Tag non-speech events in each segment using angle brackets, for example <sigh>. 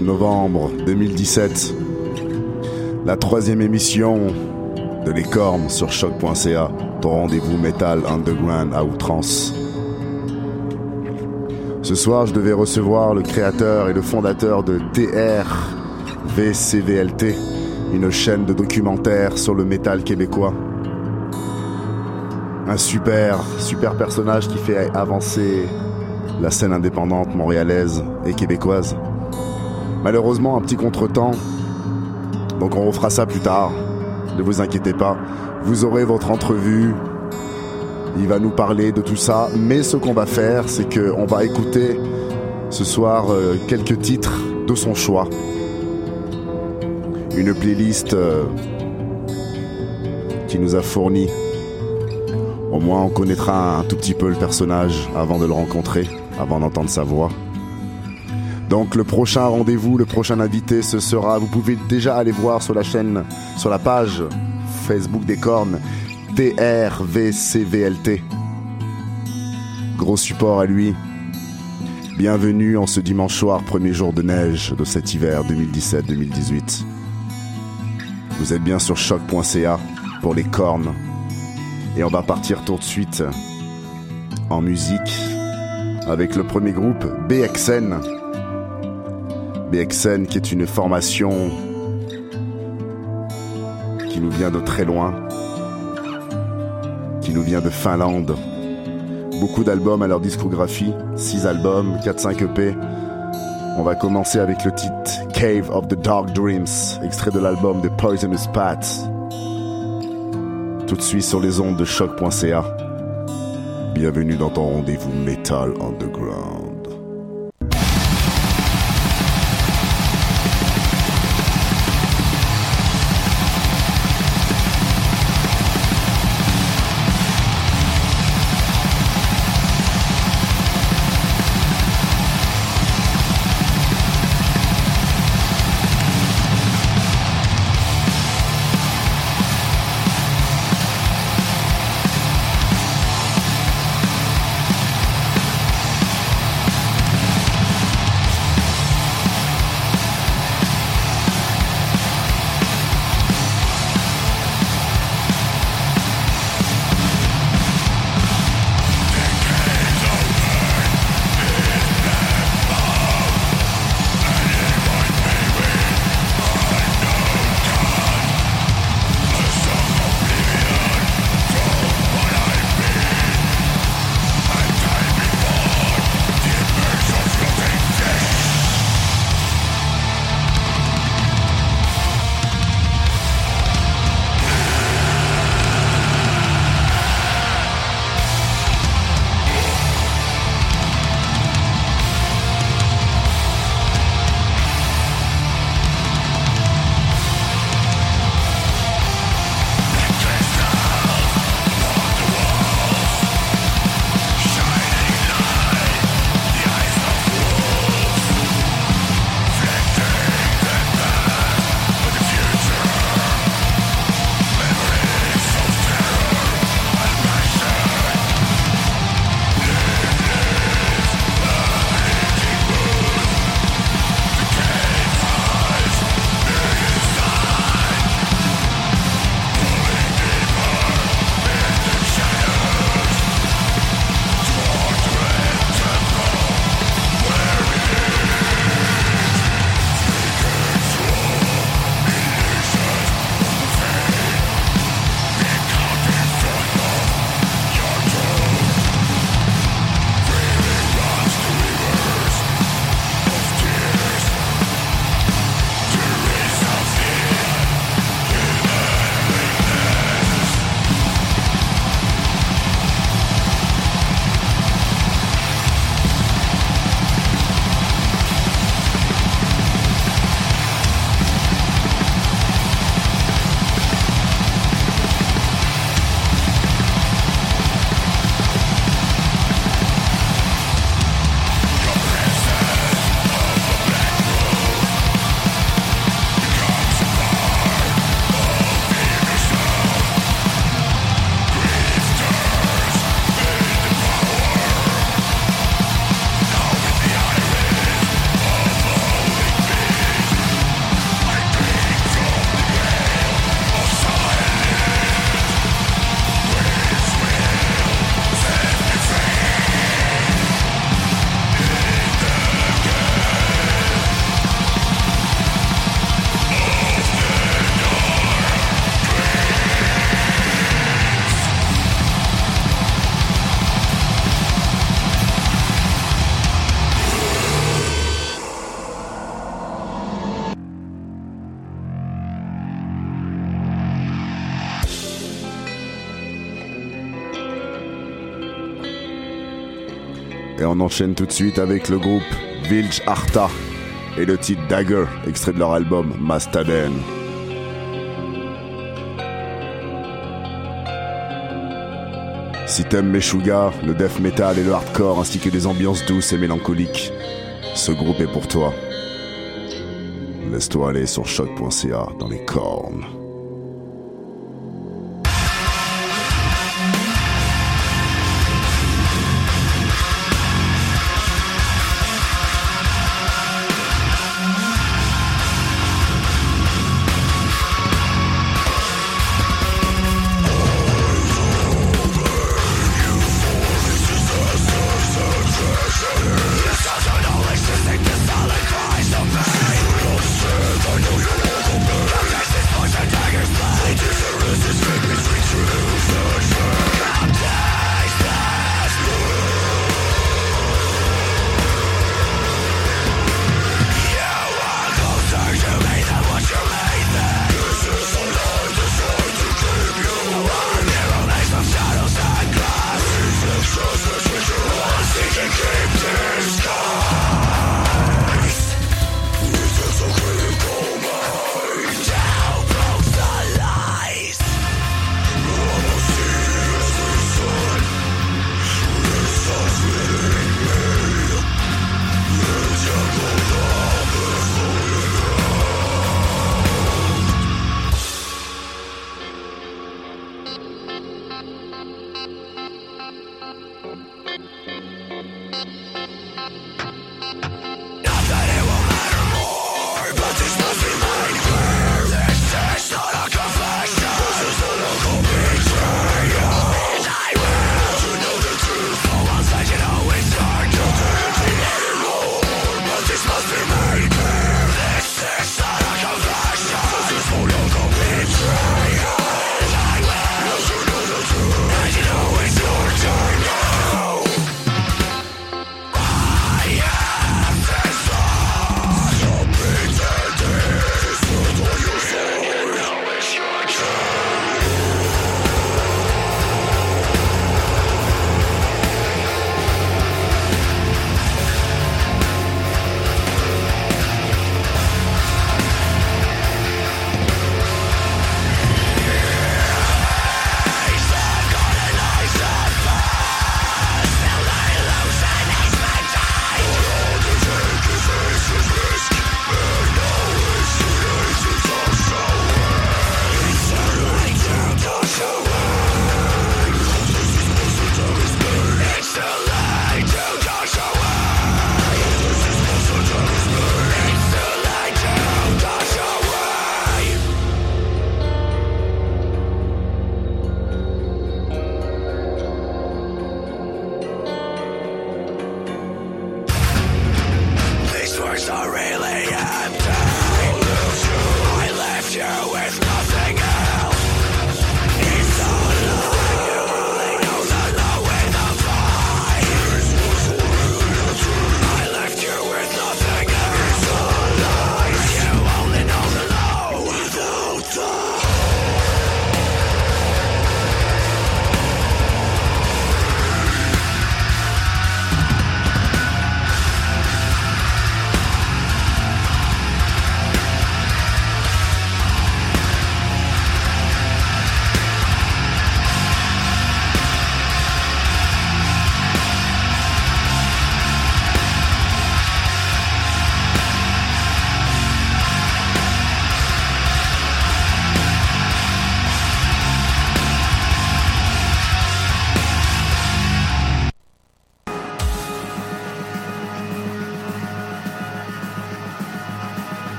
19 novembre 2017. La troisième émission de Les Cornes sur choc.ca, ton rendez-vous metal underground à outrance. Ce soir, je devais recevoir le créateur et le fondateur de TRVCVLT, une chaîne de documentaires sur le métal québécois. Un super, super personnage qui fait avancer la scène indépendante montréalaise et québécoise. Malheureusement, un petit contretemps, donc on refera ça plus tard. Ne vous inquiétez pas, vous aurez votre entrevue. Il va nous parler de tout ça, mais ce qu'on va faire, c'est qu'on va écouter ce soir euh, quelques titres de son choix. Une playlist euh, qui nous a fourni. Au moins, on connaîtra un tout petit peu le personnage avant de le rencontrer, avant d'entendre sa voix. Donc le prochain rendez-vous, le prochain invité, ce sera, vous pouvez déjà aller voir sur la chaîne, sur la page Facebook des cornes, TRVCVLT. Gros support à lui. Bienvenue en ce dimanche soir, premier jour de neige de cet hiver 2017-2018. Vous êtes bien sur choc.ca pour les cornes. Et on va partir tout de suite en musique avec le premier groupe BXN. BXN qui est une formation qui nous vient de très loin, qui nous vient de Finlande. Beaucoup d'albums à leur discographie, 6 albums, 4-5 EP. On va commencer avec le titre Cave of the Dark Dreams, extrait de l'album The Poisonous Path. Tout de suite sur les ondes de choc.ca. Bienvenue dans ton rendez-vous Metal Underground. On enchaîne tout de suite avec le groupe Vilj Arta et le titre Dagger, extrait de leur album Mastaden. Si t'aimes Meshuga, le death metal et le hardcore ainsi que des ambiances douces et mélancoliques, ce groupe est pour toi. Laisse-toi aller sur choc.ca dans les cornes.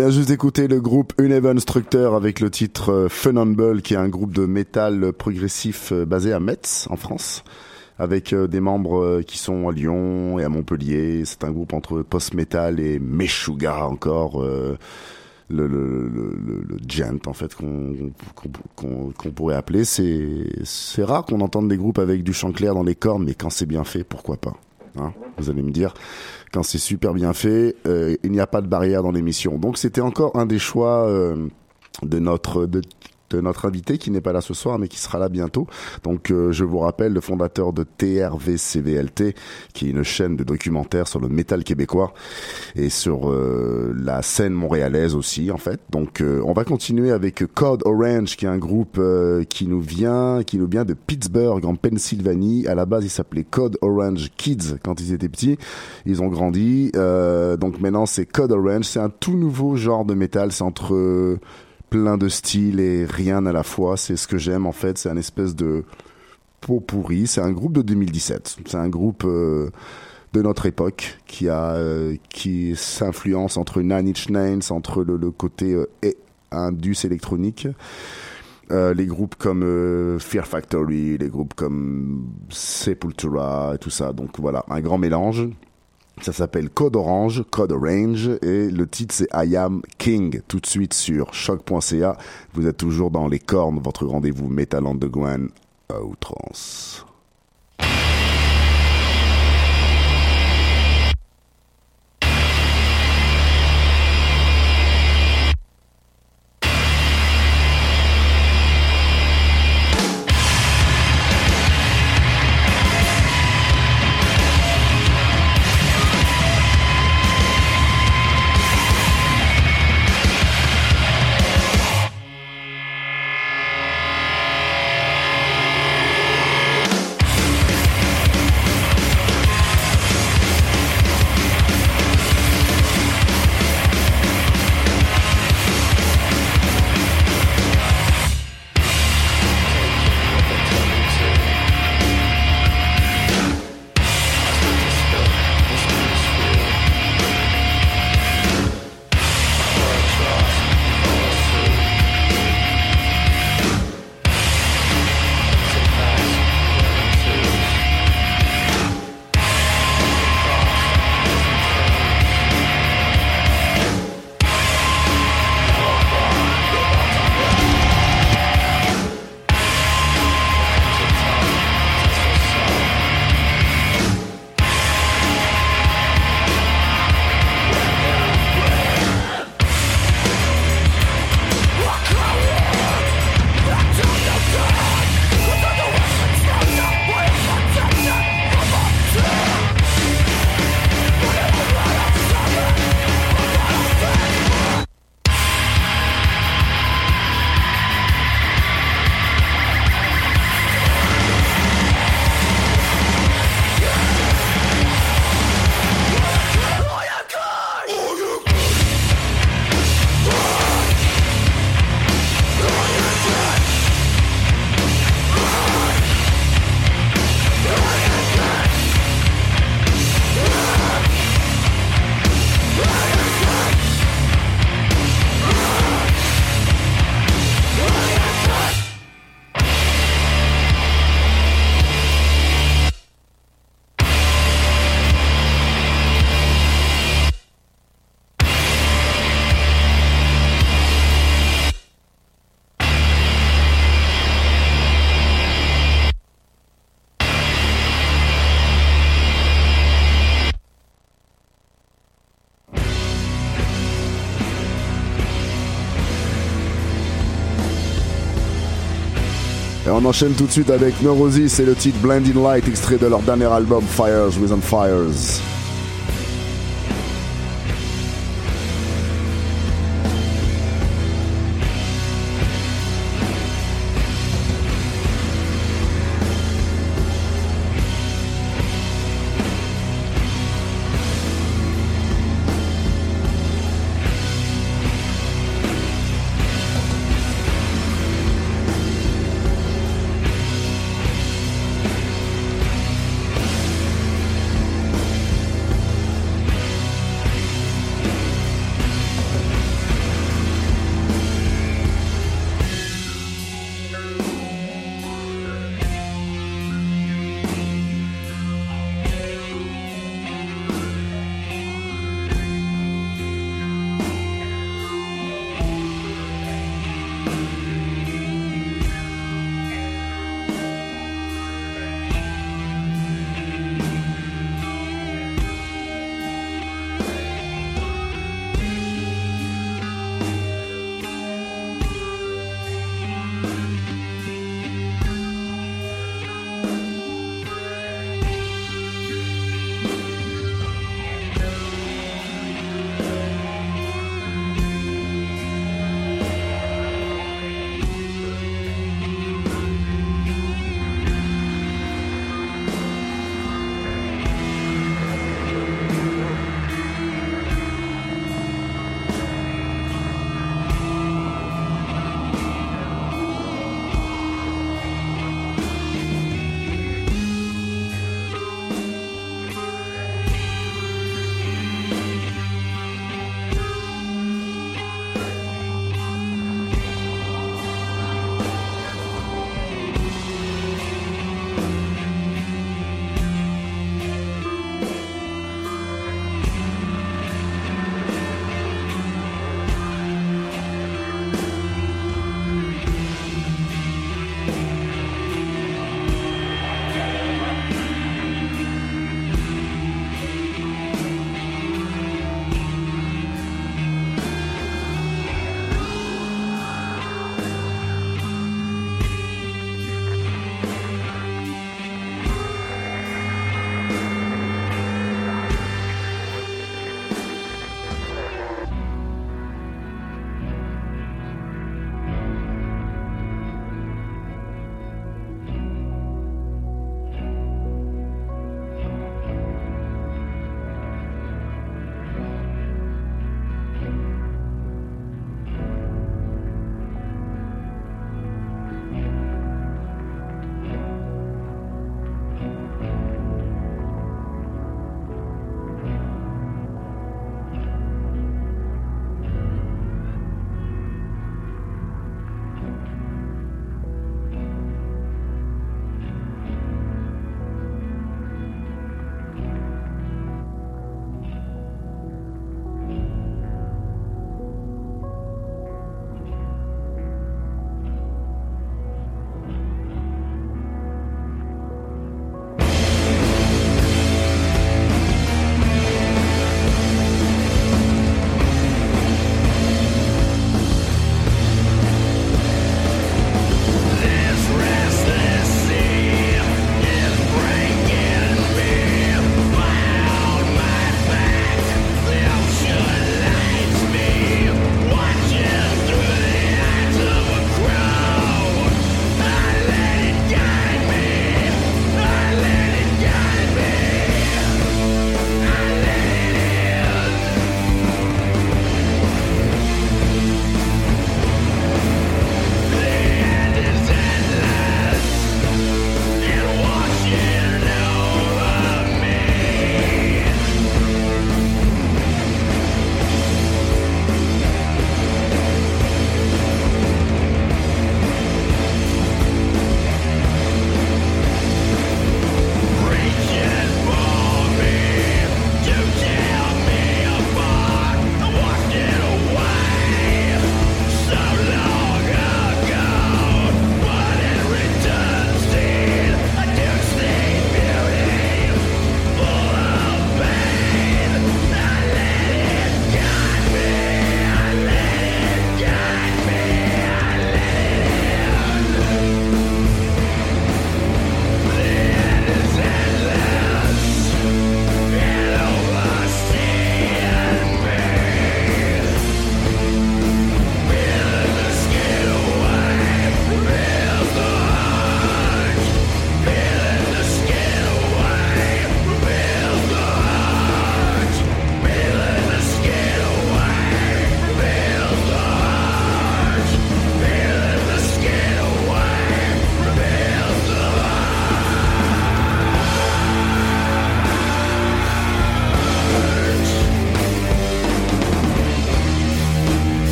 Vient juste d'écouter le groupe Uneven Structure avec le titre euh, Funenble, qui est un groupe de métal progressif euh, basé à Metz, en France, avec euh, des membres qui sont à Lyon et à Montpellier. C'est un groupe entre post-metal et Meshuga encore. le, le, gent en fait qu'on qu'on pourrait appeler c'est c'est rare qu'on entende des groupes avec du chant clair dans les cornes mais quand c'est bien fait pourquoi pas hein vous allez me dire quand c'est super bien fait, euh, il n'y a pas de barrière dans l'émission. Donc c'était encore un des choix euh, de notre de de notre invité qui n'est pas là ce soir mais qui sera là bientôt. Donc euh, je vous rappelle le fondateur de TRVCVLT qui est une chaîne de documentaires sur le métal québécois et sur euh, la scène montréalaise aussi en fait. Donc euh, on va continuer avec Code Orange qui est un groupe qui nous vient qui nous vient de Pittsburgh en Pennsylvanie. À la base, il s'appelait Code Orange Kids quand ils étaient petits. Ils ont grandi donc maintenant c'est Code Orange, c'est un tout nouveau genre de métal, c'est entre plein de styles et rien à la fois. C'est ce que j'aime en fait. C'est un espèce de pot pourri. C'est un groupe de 2017. C'est un groupe euh, de notre époque qui a euh, qui s'influence entre Nine Inch Nails, entre le, côté euh, indus électronique. les groupes comme Fear Factory, les groupes comme Sepultura et tout ça. Donc voilà, un grand mélange. Ça s'appelle Code Orange, Code Orange, et le titre c'est I Am King, tout de suite sur choc.ca. Vous êtes toujours dans les cornes, votre rendez-vous Metal Underground à outrance. On enchaîne tout de suite avec Neurosis et le titre Blinding Light, extrait de leur dernier album Fires Within Fires.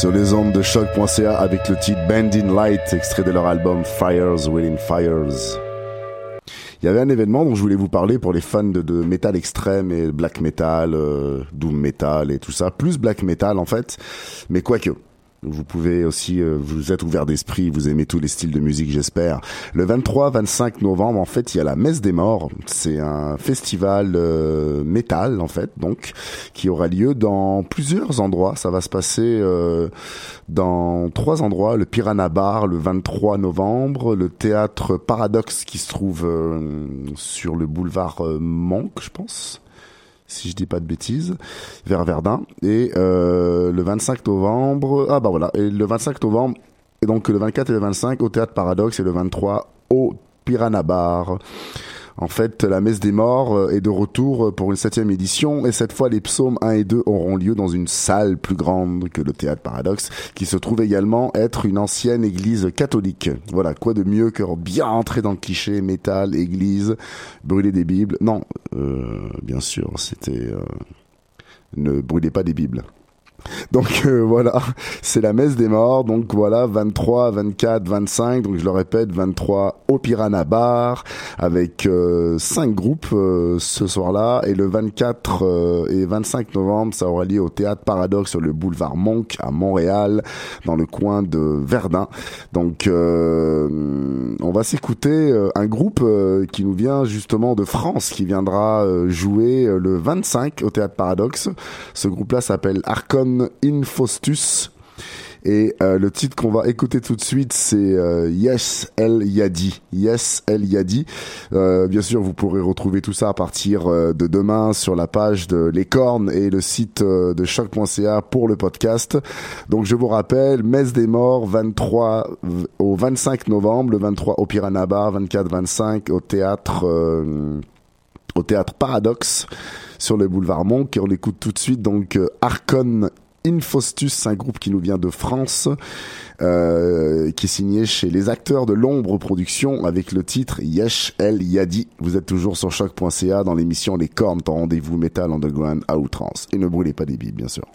Sur les ondes de choc.ca avec le titre Band in Light, extrait de leur album Fires Within Fires. Il y avait un événement dont je voulais vous parler pour les fans de, métal extrême et black metal, euh, doom metal et tout ça, plus black metal en fait, mais quoique. Vous pouvez aussi, euh, vous êtes ouvert d'esprit, vous aimez tous les styles de musique, j'espère. Le 23-25 novembre, en fait, il y a la Messe des Morts. C'est un festival euh, métal, en fait, donc, qui aura lieu dans plusieurs endroits. Ça va se passer euh, dans trois endroits. Le Piranha Bar, le 23 novembre. Le Théâtre Paradoxe, qui se trouve sur le boulevard Monk, je pense si je dis pas de bêtises, vers Verdun. Et euh, le 25 novembre, ah bah voilà, et le 25 novembre, et donc le 24 et le 25 au Théâtre Paradoxe et le 23 au Piranha Bar. En fait, la messe des morts euh, est de retour euh, pour une septième édition et cette fois les psaumes 1 et 2 auront lieu dans une salle plus grande que le théâtre Paradoxe qui se trouve également être une ancienne église catholique. Voilà, quoi de mieux que bien entrer dans le cliché métal, église, brûler des bibles? Non, euh, bien sûr, c'était... ne brûlez pas des bibles. <laughs> Donc euh, voilà, c'est la messe des morts. Donc voilà, 23, 24, 25. Donc je le répète, 23 au Piranha Bar avec euh, cinq groupes euh, ce soir-là. Et le 24 et 25 novembre, ça aura lieu au Théâtre Paradoxe sur le boulevard Monk à Montréal, dans le coin de Verdun. Donc on va s'écouter un groupe qui nous vient justement de France, qui viendra jouer le 25 au Théâtre Paradoxe. Ce groupe-là s'appelle Arcon Infostus. Et euh, le titre qu'on va écouter tout de suite, c'est euh, Yes El Yadi. Yes El Yadi. Euh, bien sûr, vous pourrez retrouver tout ça à partir de demain sur la page de Les Cornes et le site de choc.ca pour le podcast. Donc je vous rappelle, Messe des Morts, 23 au 25 novembre, le 23 au Piranha Bar, 24-25 au théâtre au théâtre Paradoxe sur le boulevard Monk et on écoute tout de suite donc Arcon Infostus, un groupe qui nous vient de France, euh, qui est signé chez les acteurs de l'ombre production avec le titre Yesh El Yadi. Vous êtes toujours sur choc.ca dans l'émission Les Cornes, ton rendez-vous métal underground à outrance. Et ne brûlez pas des billes, bien sûr.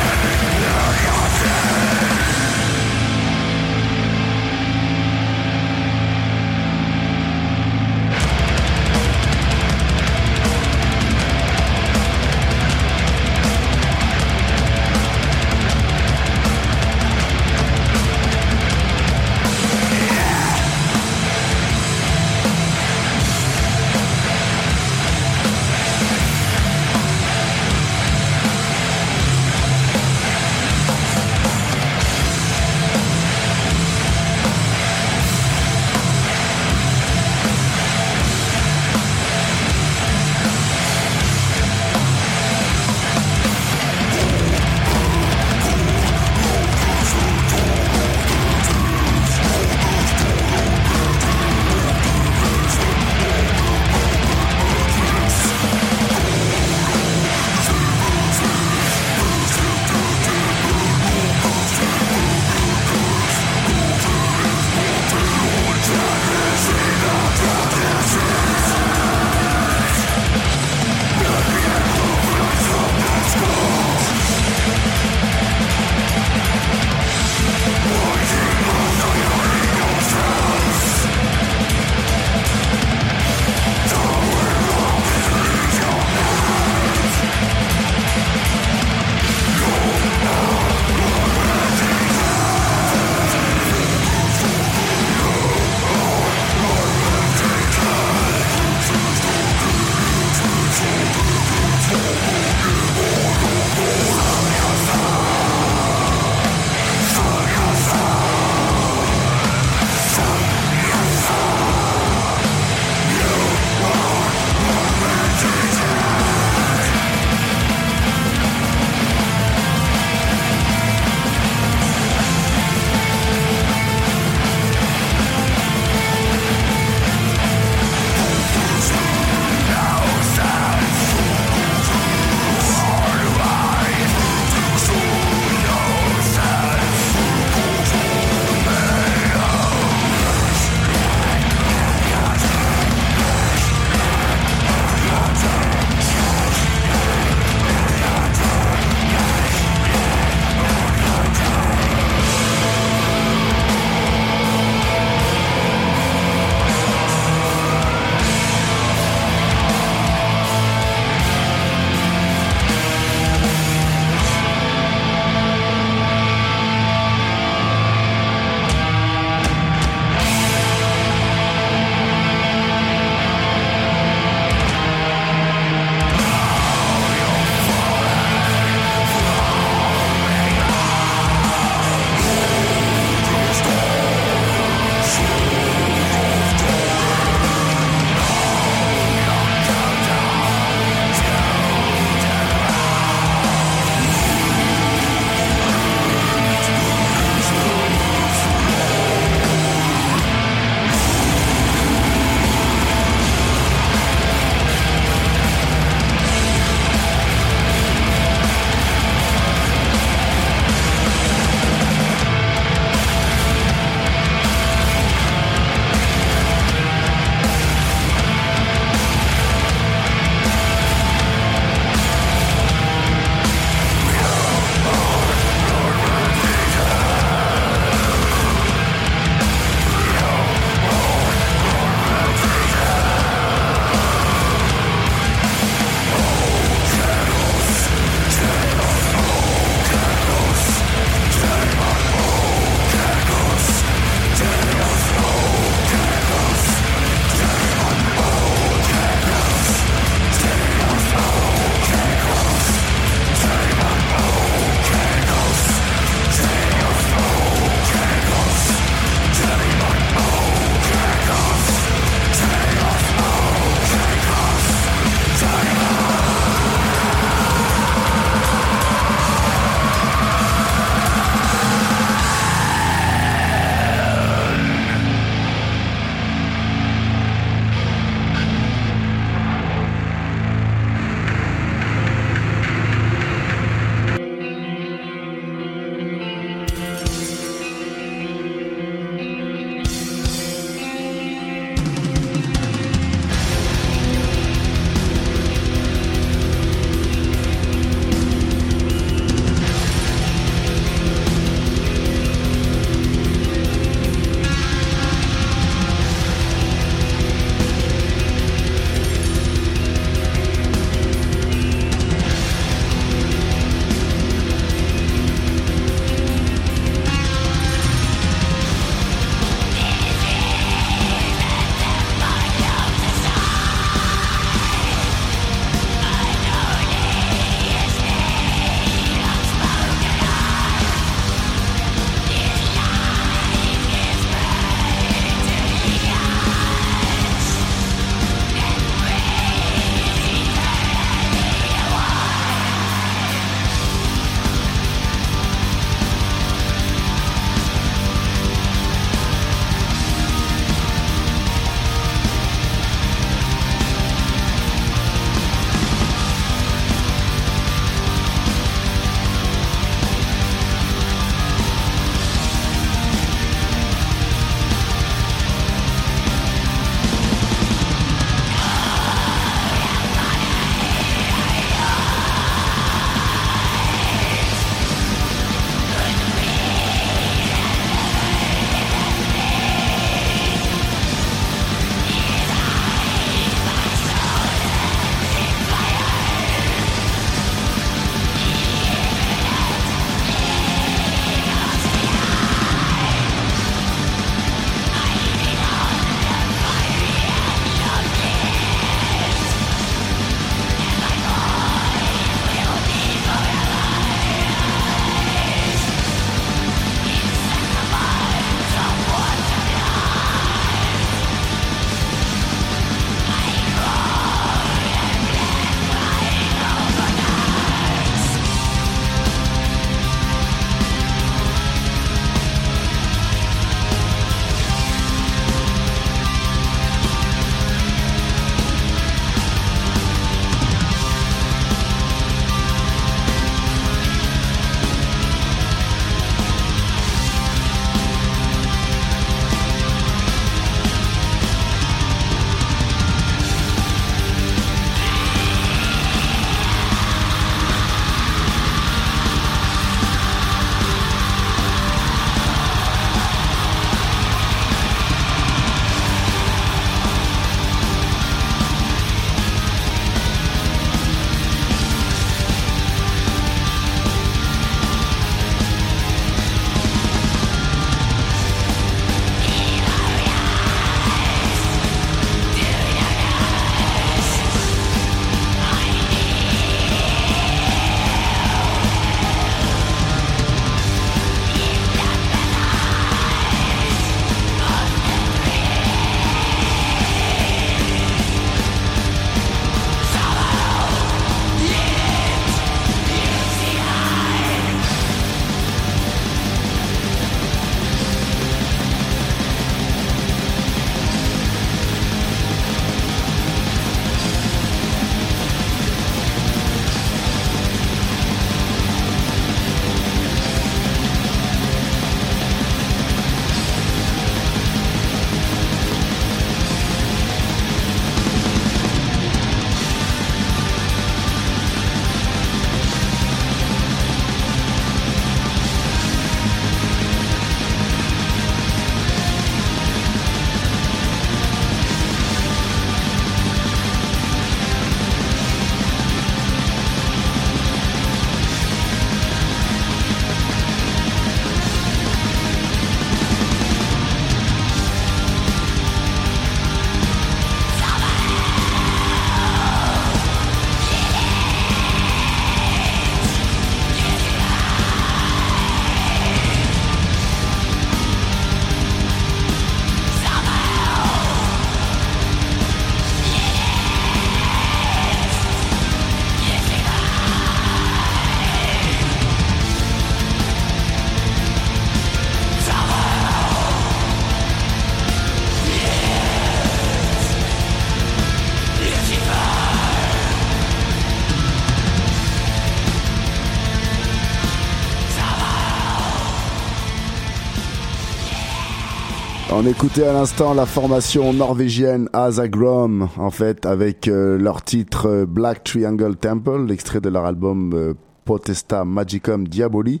On écoutait à l'instant la formation norvégienne Azagrom, en fait, avec euh, leur titre euh, Black Triangle Temple, l'extrait de leur album euh, Potesta Magicum Diaboli.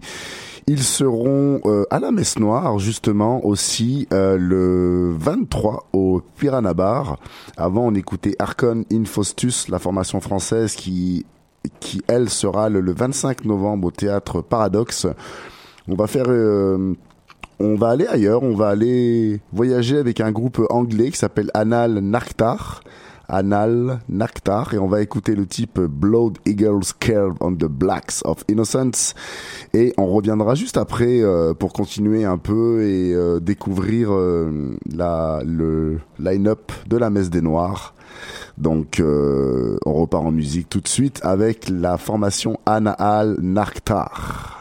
Ils seront à la Messe Noire, justement, aussi le 23 au Piranha Bar. Avant, on écoutait Arcon Infostus, la formation française qui, qui elle, sera le, le 25 novembre au théâtre Paradoxe. On va faire on va aller ailleurs, on va aller voyager avec un groupe anglais qui s'appelle Anal Naktar. Anal Naktar et on va écouter le type Blood Eagles Curve on the Blacks of Innocence et on reviendra juste après euh, pour continuer un peu et euh, découvrir euh, la, le line-up de la messe des Noirs. Donc on repart en musique tout de suite avec la formation Anal Naktar.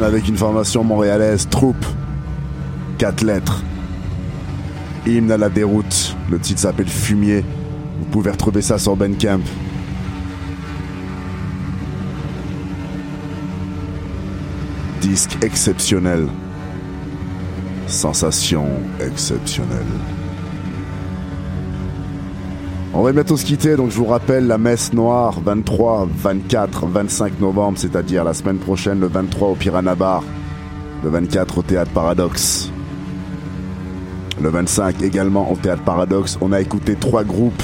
Avec une formation montréalaise, troupe. Quatre lettres. Hymne à la déroute. Le titre s'appelle Fumier. Vous pouvez retrouver ça sur Bandcamp. Disque exceptionnel. Sensation exceptionnelle. On va bientôt se quitter, donc je vous rappelle la messe noire 23, 24, 25 novembre, c'est-à-dire la semaine prochaine, le 23 au Piranha Bar, le 24 au Théâtre Paradoxe, le 25 également au Théâtre Paradoxe. On a écouté trois groupes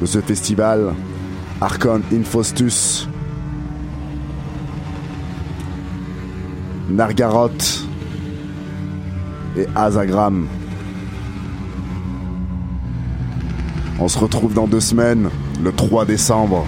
de ce festival Archon Infostus, Nargaroth et Azagram. On se retrouve dans deux semaines, le 3 décembre.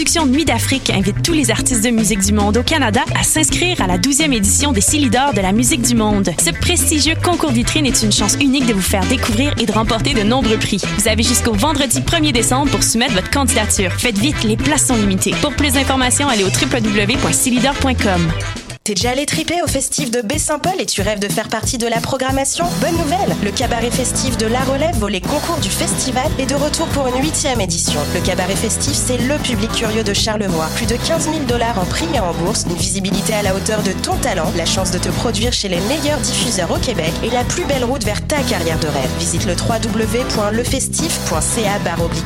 Production Nuit d'Afrique invite tous les artistes de musique du monde au Canada à s'inscrire à la 12e édition des Silidor de la musique du monde. Ce prestigieux concours vitrine est une chance unique de vous faire découvrir et de remporter de nombreux prix. Vous avez jusqu'au vendredi 1er décembre pour soumettre votre candidature. Faites vite, les places sont limitées. Pour plus d'informations, allez au www.silidor.com. T'es déjà allé triper au festif de Baie-Saint-Paul et tu rêves de faire partie de la programmation Bonne nouvelle Le cabaret festif de La Relève, volet concours du festival, est de retour pour une huitième édition. Le cabaret festif, c'est le public curieux de Charlevoix. Plus de 15 000 dollars en prix et en bourse, une visibilité à la hauteur de ton talent, la chance de te produire chez les meilleurs diffuseurs au Québec et la plus belle route vers ta carrière de rêve. Visite le www.lefestif.ca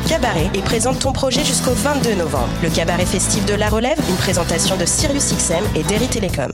cabaret et présente ton projet jusqu'au 22 novembre. Le cabaret festif de La Relève, une présentation de Sirius XM et Derry Télécom.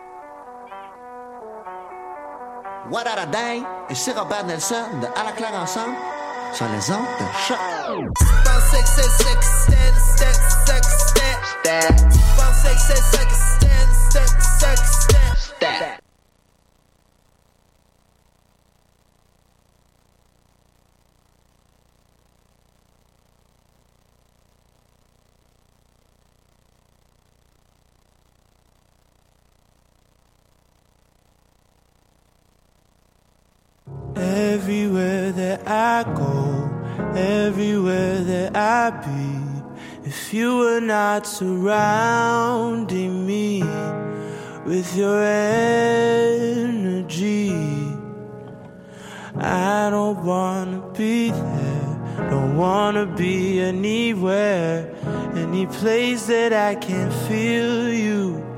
What a Day et c'est Robert Nelson de À la claire ensemble sur les ondes de choc. Everywhere that I go, everywhere that I be, if you were not surrounding me with your energy, I don't wanna be there, don't wanna be anywhere, any place that I can feel you.